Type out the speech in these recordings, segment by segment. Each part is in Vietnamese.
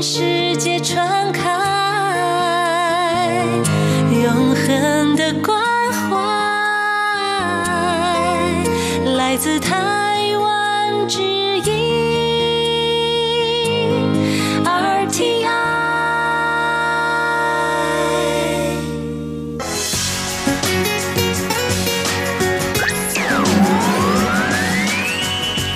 是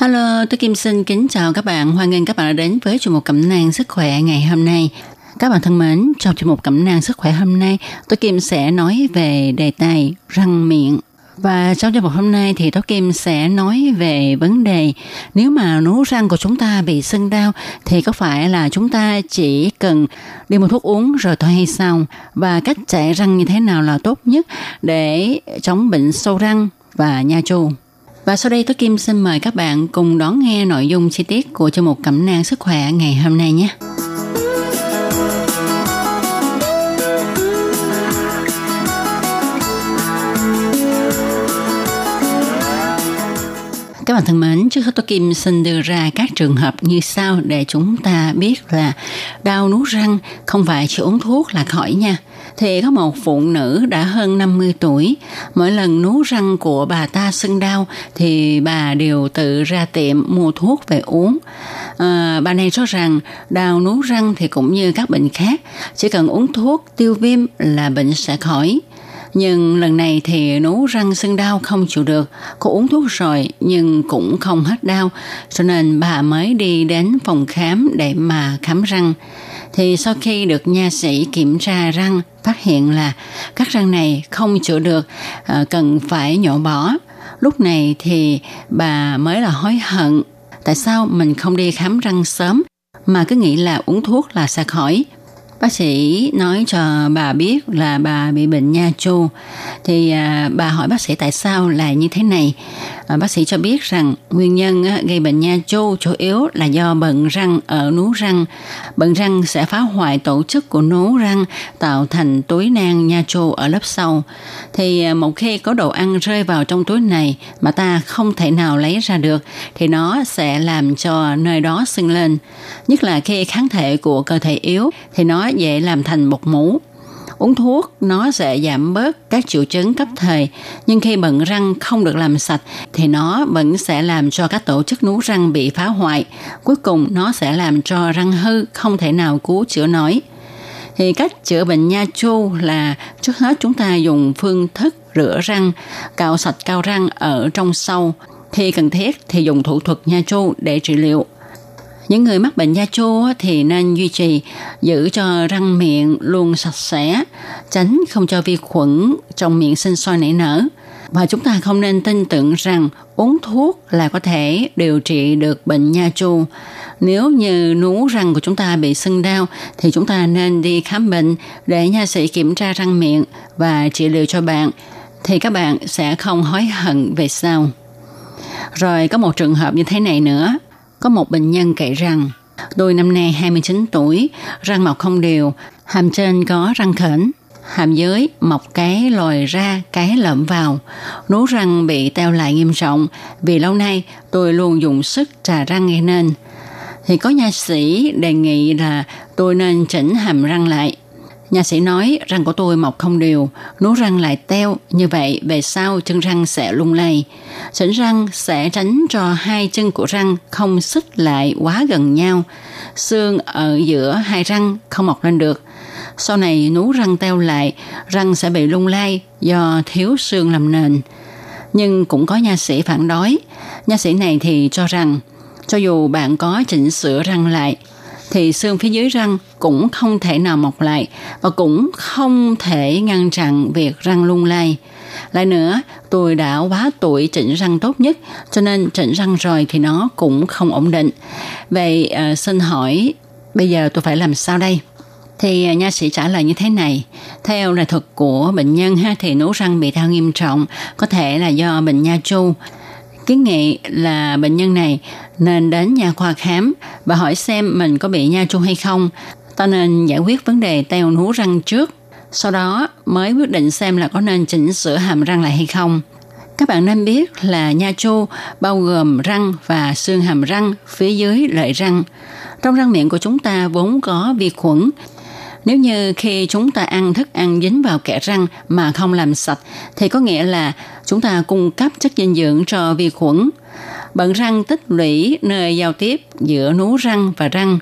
Hello, tôi Kim xin kính chào các bạn. Hoan nghênh các bạn đã đến với chương mục cẩm nang sức khỏe ngày hôm nay. Các bạn thân mến, trong chương mục cẩm nang sức khỏe hôm nay, tôi Kim sẽ nói về đề tài răng miệng. Và trong chương mục hôm nay thì Tố Kim sẽ nói về vấn đề nếu mà nú răng của chúng ta bị sưng đau thì có phải là chúng ta chỉ cần đi một thuốc uống rồi thôi hay sao? Và cách chạy răng như thế nào là tốt nhất để chống bệnh sâu răng và nha chu? Và sau đây Tố Kim xin mời các bạn cùng đón nghe nội dung chi tiết của chương mục cẩm nang sức khỏe ngày hôm nay nhé. Các bạn thân mến, trước hết tôi Kim xin đưa ra các trường hợp như sau để chúng ta biết là đau nuốt răng không phải chỉ uống thuốc là khỏi nha. Thì có một phụ nữ đã hơn 50 tuổi, mỗi lần nuốt răng của bà ta sưng đau thì bà đều tự ra tiệm mua thuốc về uống. À, bà này cho rằng đau nuốt răng thì cũng như các bệnh khác, chỉ cần uống thuốc tiêu viêm là bệnh sẽ khỏi. Nhưng lần này thì nú răng sưng đau không chịu được. Cô uống thuốc rồi nhưng cũng không hết đau. Cho nên bà mới đi đến phòng khám để mà khám răng. Thì sau khi được nha sĩ kiểm tra răng, phát hiện là các răng này không chữa được, à, cần phải nhổ bỏ. Lúc này thì bà mới là hối hận. Tại sao mình không đi khám răng sớm mà cứ nghĩ là uống thuốc là sẽ khỏi bác sĩ nói cho bà biết là bà bị bệnh nha chu. Thì à, bà hỏi bác sĩ tại sao lại như thế này? Ờ, bác sĩ cho biết rằng nguyên nhân gây bệnh nha chu chủ yếu là do bận răng ở nú răng. Bận răng sẽ phá hoại tổ chức của nú răng, tạo thành túi nang nha chu ở lớp sau. Thì ờ, một khi có đồ ăn rơi vào trong túi này mà ta không thể nào lấy ra được, thì nó sẽ làm cho nơi đó sưng lên. Nhất là khi kháng thể của cơ thể yếu, thì nó dễ làm thành bột mũ uống thuốc, nó sẽ giảm bớt các triệu chứng cấp thời. Nhưng khi bận răng không được làm sạch, thì nó vẫn sẽ làm cho các tổ chức nú răng bị phá hoại. Cuối cùng, nó sẽ làm cho răng hư, không thể nào cứu chữa nổi. Thì cách chữa bệnh nha chu là trước hết chúng ta dùng phương thức rửa răng, cạo sạch cao răng ở trong sâu. Khi cần thiết thì dùng thủ thuật nha chu để trị liệu những người mắc bệnh da chô thì nên duy trì giữ cho răng miệng luôn sạch sẽ, tránh không cho vi khuẩn trong miệng sinh sôi nảy nở. Và chúng ta không nên tin tưởng rằng uống thuốc là có thể điều trị được bệnh nha chu. Nếu như nú răng của chúng ta bị sưng đau thì chúng ta nên đi khám bệnh để nha sĩ kiểm tra răng miệng và trị liệu cho bạn thì các bạn sẽ không hối hận về sau. Rồi có một trường hợp như thế này nữa có một bệnh nhân kể rằng tôi năm nay 29 tuổi, răng mọc không đều, hàm trên có răng khểnh, hàm dưới mọc cái lồi ra, cái lợm vào. Nú răng bị teo lại nghiêm trọng vì lâu nay tôi luôn dùng sức trà răng gây nên. Thì có nha sĩ đề nghị là tôi nên chỉnh hàm răng lại. Nha sĩ nói răng của tôi mọc không đều, nú răng lại teo, như vậy về sau chân răng sẽ lung lay. Chỉnh răng sẽ tránh cho hai chân của răng không xích lại quá gần nhau. Xương ở giữa hai răng không mọc lên được. Sau này nú răng teo lại, răng sẽ bị lung lay do thiếu xương làm nền. Nhưng cũng có nha sĩ phản đối. Nha sĩ này thì cho rằng cho dù bạn có chỉnh sửa răng lại thì xương phía dưới răng cũng không thể nào mọc lại và cũng không thể ngăn chặn việc răng lung lay. Lại nữa, tôi đã quá tuổi chỉnh răng tốt nhất, cho nên chỉnh răng rồi thì nó cũng không ổn định. Vậy à, xin hỏi, bây giờ tôi phải làm sao đây? Thì à, nha sĩ trả lời như thế này. Theo lời thuật của bệnh nhân ha thì nú răng bị đau nghiêm trọng có thể là do bệnh nha chu. Kiến nghị là bệnh nhân này nên đến nhà khoa khám và hỏi xem mình có bị nha chu hay không. Ta nên giải quyết vấn đề teo nú răng trước. Sau đó mới quyết định xem là có nên chỉnh sửa hàm răng lại hay không. Các bạn nên biết là nha chu bao gồm răng và xương hàm răng phía dưới lợi răng. Trong răng miệng của chúng ta vốn có vi khuẩn. Nếu như khi chúng ta ăn thức ăn dính vào kẽ răng mà không làm sạch thì có nghĩa là chúng ta cung cấp chất dinh dưỡng cho vi khuẩn. Bận răng tích lũy nơi giao tiếp giữa nú răng và răng.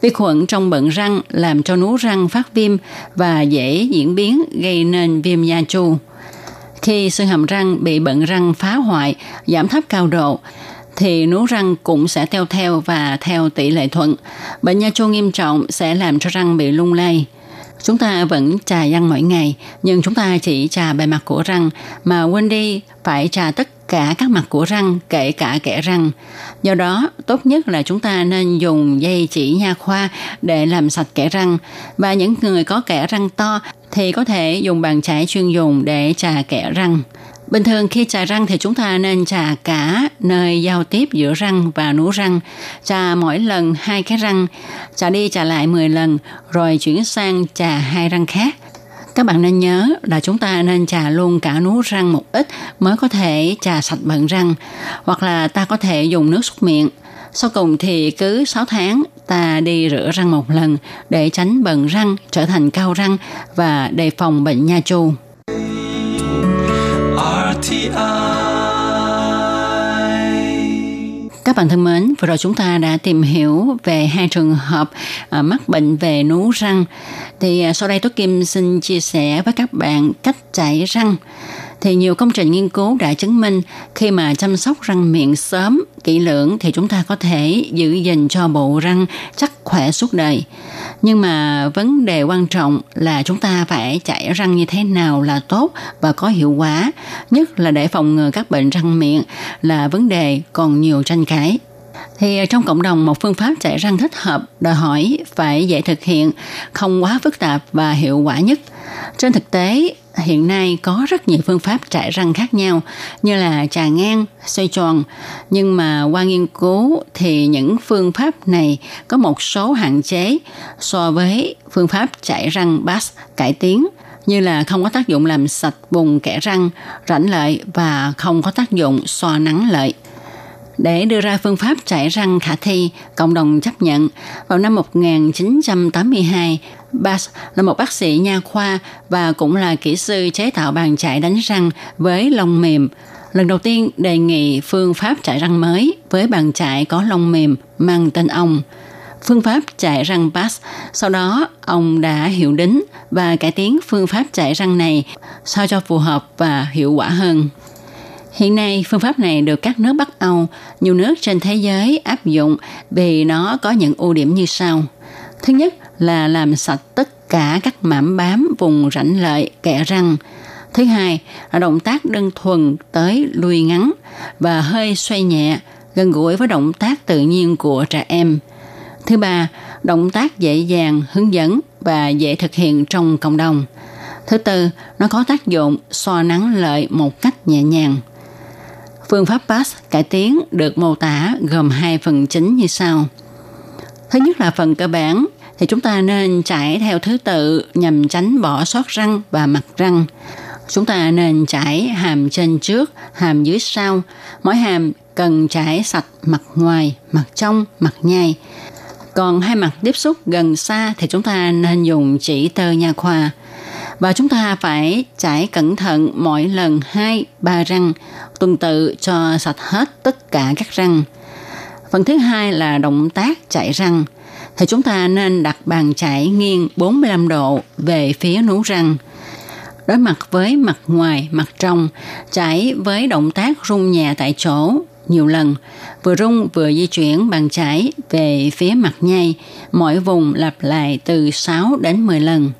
Vi khuẩn trong bận răng làm cho nú răng phát viêm và dễ diễn biến gây nên viêm nha chu. Khi xương hàm răng bị bận răng phá hoại, giảm thấp cao độ, thì nú răng cũng sẽ theo theo và theo tỷ lệ thuận. Bệnh nha chu nghiêm trọng sẽ làm cho răng bị lung lay. Chúng ta vẫn trà răng mỗi ngày, nhưng chúng ta chỉ trà bề mặt của răng mà quên đi phải trà tất cả các mặt của răng, kể cả kẽ răng. Do đó, tốt nhất là chúng ta nên dùng dây chỉ nha khoa để làm sạch kẽ răng. Và những người có kẽ răng to thì có thể dùng bàn chải chuyên dùng để trà kẽ răng. Bình thường khi chà răng thì chúng ta nên chà cả nơi giao tiếp giữa răng và nú răng. Chà mỗi lần hai cái răng, chà đi chà lại 10 lần rồi chuyển sang chà hai răng khác. Các bạn nên nhớ là chúng ta nên chà luôn cả nú răng một ít mới có thể chà sạch bận răng. Hoặc là ta có thể dùng nước súc miệng. Sau cùng thì cứ 6 tháng ta đi rửa răng một lần để tránh bận răng trở thành cao răng và đề phòng bệnh nha chu. Các bạn thân mến, vừa rồi chúng ta đã tìm hiểu về hai trường hợp à, mắc bệnh về nú răng. Thì à, sau đây Tố Kim xin chia sẻ với các bạn cách chảy răng thì nhiều công trình nghiên cứu đã chứng minh khi mà chăm sóc răng miệng sớm, kỹ lưỡng thì chúng ta có thể giữ gìn cho bộ răng chắc khỏe suốt đời. Nhưng mà vấn đề quan trọng là chúng ta phải chải răng như thế nào là tốt và có hiệu quả, nhất là để phòng ngừa các bệnh răng miệng là vấn đề còn nhiều tranh cãi thì ờ, trong cộng đồng một phương pháp chạy răng thích hợp đòi hỏi phải dễ thực hiện, không quá phức tạp và hiệu quả nhất. Trên thực tế, hiện nay có rất nhiều phương pháp trải răng khác nhau như là trà ngang, xoay tròn. Nhưng mà qua nghiên cứu thì những phương pháp này có một số hạn chế so với phương pháp chải răng bass cải tiến như là không có tác dụng làm sạch vùng kẽ răng, rãnh lợi và không có tác dụng xoa nắng lợi. Để đưa ra phương pháp chải răng khả thi, cộng đồng chấp nhận. Vào năm 1982, Bass là một bác sĩ nha khoa và cũng là kỹ sư chế tạo bàn chải đánh răng với lông mềm. Lần đầu tiên đề nghị phương pháp chải răng mới với bàn chải có lông mềm mang tên ông. Phương pháp chạy răng Bass, sau đó ông đã hiệu đính và cải tiến phương pháp chạy răng này sao cho phù hợp và hiệu quả hơn. Hiện nay, phương pháp này được các nước Bắc Âu, nhiều nước trên thế giới áp dụng vì nó có những ưu điểm như sau. Thứ nhất là làm sạch tất cả các mảm bám vùng rãnh lợi, kẽ răng. Thứ hai là động tác đơn thuần tới lùi ngắn và hơi xoay nhẹ, gần gũi với động tác tự nhiên của trẻ em. Thứ ba, động tác dễ dàng, hướng dẫn và dễ thực hiện trong cộng đồng. Thứ tư, nó có tác dụng xoa nắng lợi một cách nhẹ nhàng. Phương pháp PASS cải tiến được mô tả gồm hai phần chính như sau. Thứ nhất là phần cơ bản thì chúng ta nên chải theo thứ tự nhằm tránh bỏ sót răng và mặt răng. Chúng ta nên chải hàm trên trước, hàm dưới sau. Mỗi hàm cần chải sạch mặt ngoài, mặt trong, mặt nhai. Còn hai mặt tiếp xúc gần xa thì chúng ta nên dùng chỉ tơ nha khoa và chúng ta phải chải cẩn thận mỗi lần hai, ba răng, tuần tự cho sạch hết tất cả các răng. Phần thứ hai là động tác chải răng. Thì chúng ta nên đặt bàn chải nghiêng 45 độ về phía nú răng. Đối mặt với mặt ngoài, mặt trong, chải với động tác rung nhẹ tại chỗ nhiều lần. Vừa rung vừa di chuyển bàn chải về phía mặt nhai mỗi vùng lặp lại từ 6 đến 10 lần.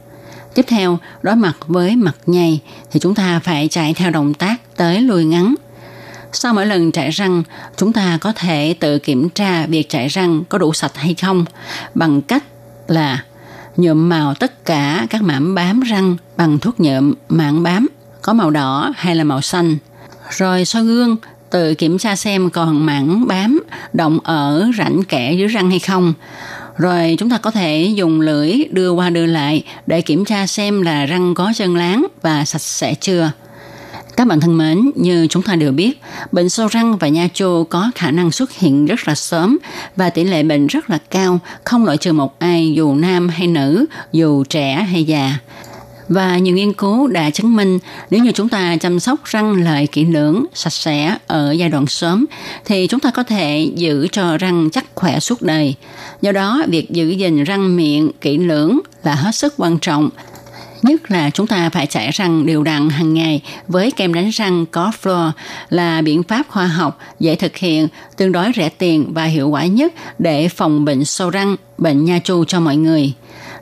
Tiếp theo, đối mặt với mặt nhầy thì chúng ta phải chạy theo động tác tới lùi ngắn. Sau mỗi lần chạy răng, chúng ta có thể tự kiểm tra việc chạy răng có đủ sạch hay không bằng cách là nhuộm màu tất cả các mảng bám răng bằng thuốc nhuộm mảng bám có màu đỏ hay là màu xanh. Rồi soi gương tự kiểm tra xem còn mảng bám động ở rãnh kẽ dưới răng hay không. Rồi chúng ta có thể dùng lưỡi đưa qua đưa lại để kiểm tra xem là răng có chân láng và sạch sẽ chưa. Các bạn thân mến, như chúng ta đều biết, bệnh sâu răng và nha chu có khả năng xuất hiện rất là sớm và tỷ lệ bệnh rất là cao, không loại trừ một ai dù nam hay nữ, dù trẻ hay già. Và nhiều nghiên cứu đã chứng minh nếu như chúng ta chăm sóc răng lợi kỹ lưỡng, sạch sẽ ở giai đoạn sớm thì chúng ta có thể giữ cho răng chắc khỏe suốt đời. Do đó, việc giữ gìn răng miệng kỹ lưỡng là hết sức quan trọng nhất là chúng ta phải chải răng đều đặn hàng ngày với kem đánh răng có fluor là biện pháp khoa học, dễ thực hiện, tương đối rẻ tiền và hiệu quả nhất để phòng bệnh sâu răng, bệnh nha chu cho mọi người.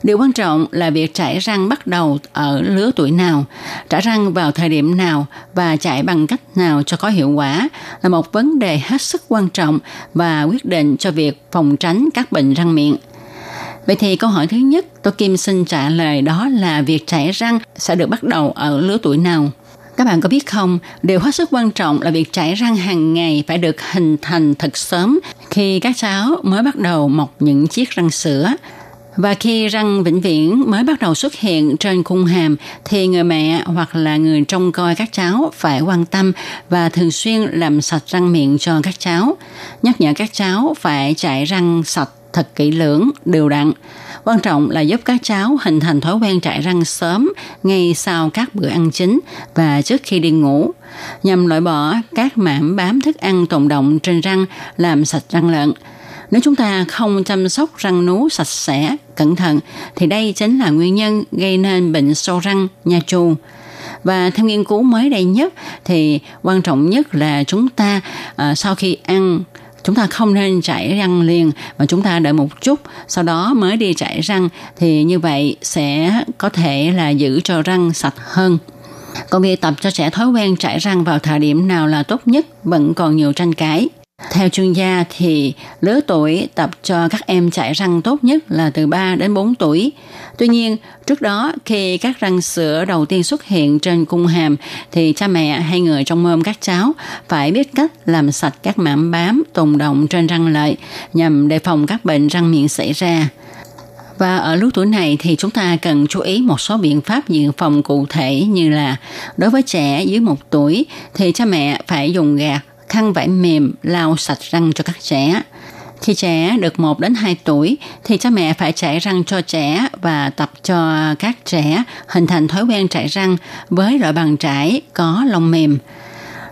Điều quan trọng là việc chải răng bắt đầu ở lứa tuổi nào, trả răng vào thời điểm nào và chải bằng cách nào cho có hiệu quả là một vấn đề hết sức quan trọng và quyết định cho việc phòng tránh các bệnh răng miệng. Vậy thì câu hỏi thứ nhất tôi Kim xin trả lời đó là việc chảy răng sẽ được bắt đầu ở lứa tuổi nào? Các bạn có biết không, điều hết sức quan trọng là việc chảy răng hàng ngày phải được hình thành thật sớm khi các cháu mới bắt đầu mọc những chiếc răng sữa. Và khi răng vĩnh viễn mới bắt đầu xuất hiện trên khung hàm thì người mẹ hoặc là người trông coi các cháu phải quan tâm và thường xuyên làm sạch răng miệng cho các cháu. Nhắc nhở các cháu phải chải răng sạch thật kỹ lưỡng, đều đặn. Quan trọng là giúp các cháu hình thành thói quen chải răng sớm ngay sau các bữa ăn chính và trước khi đi ngủ, nhằm loại bỏ các mảng bám thức ăn tồn động trên răng làm sạch răng lợn. Nếu chúng ta không chăm sóc răng nú sạch sẽ, cẩn thận, thì đây chính là nguyên nhân gây nên bệnh sâu răng, nha chu. Và theo nghiên cứu mới đây nhất thì quan trọng nhất là chúng ta uh, sau khi ăn chúng ta không nên chảy răng liền mà chúng ta đợi một chút sau đó mới đi chảy răng thì như vậy sẽ có thể là giữ cho răng sạch hơn còn việc tập cho trẻ thói quen chảy răng vào thời điểm nào là tốt nhất vẫn còn nhiều tranh cãi theo chuyên gia thì lứa tuổi tập cho các em chải răng tốt nhất là từ 3 đến 4 tuổi. Tuy nhiên, trước đó khi các răng sữa đầu tiên xuất hiện trên cung hàm thì cha mẹ hay người trong mơm các cháu phải biết cách làm sạch các mảng bám tồn động trên răng lợi nhằm đề phòng các bệnh răng miệng xảy ra. Và ở lứa tuổi này thì chúng ta cần chú ý một số biện pháp dự phòng cụ thể như là đối với trẻ dưới một tuổi thì cha mẹ phải dùng gạt khăn vải mềm lau sạch răng cho các trẻ. Khi trẻ được 1 đến 2 tuổi, thì cha mẹ phải chải răng cho trẻ và tập cho các trẻ, hình thành thói quen chải răng với loại bàn chải có lông mềm.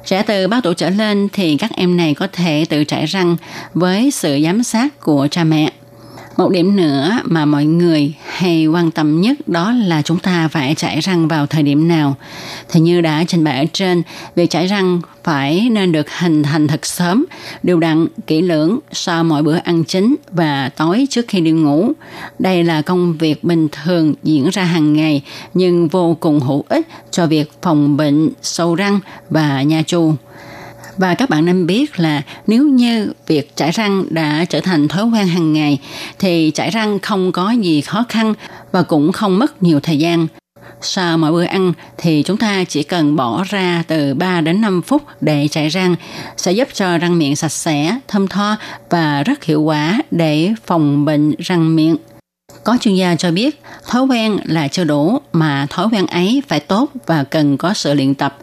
Trẻ từ 3 tuổi trở lên thì các em này có thể tự chải răng với sự giám sát của cha mẹ. Một điểm nữa mà mọi người hay quan tâm nhất đó là chúng ta phải chải răng vào thời điểm nào. Thì như đã trình bày ở trên, việc chải răng phải nên được hình thành thật sớm, đều đặn, kỹ lưỡng sau mỗi bữa ăn chính và tối trước khi đi ngủ. Đây là công việc bình thường diễn ra hàng ngày nhưng vô cùng hữu ích cho việc phòng bệnh sâu răng và nha chu. Và các bạn nên biết là nếu như việc chải răng đã trở thành thói quen hàng ngày thì chải răng không có gì khó khăn và cũng không mất nhiều thời gian. Sau mỗi bữa ăn thì chúng ta chỉ cần bỏ ra từ 3 đến 5 phút để chải răng sẽ giúp cho răng miệng sạch sẽ, thơm tho và rất hiệu quả để phòng bệnh răng miệng. Có chuyên gia cho biết thói quen là chưa đủ mà thói quen ấy phải tốt và cần có sự luyện tập.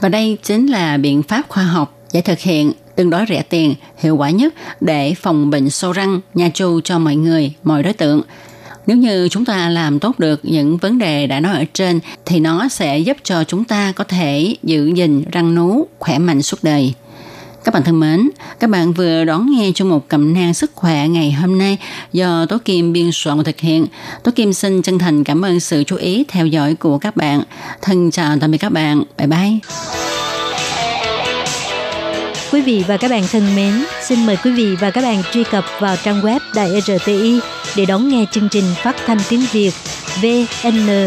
Và đây chính là biện pháp khoa học để thực hiện tương đối rẻ tiền, hiệu quả nhất để phòng bệnh sâu răng, nha chu cho mọi người, mọi đối tượng. Nếu như chúng ta làm tốt được những vấn đề đã nói ở trên thì nó sẽ giúp cho chúng ta có thể giữ gìn răng nú khỏe mạnh suốt đời. Các bạn thân mến, các bạn vừa đón nghe trong một cẩm nang sức khỏe ngày hôm nay do Tố Kim biên soạn và thực hiện. Tố Kim xin chân thành cảm ơn sự chú ý theo dõi của các bạn. Thân chào tạm biệt các bạn. Bye bye. Quý vị và các bạn thân mến, xin mời quý vị và các bạn truy cập vào trang web Đài RTI để đón nghe chương trình phát thanh tiếng Việt vn.rti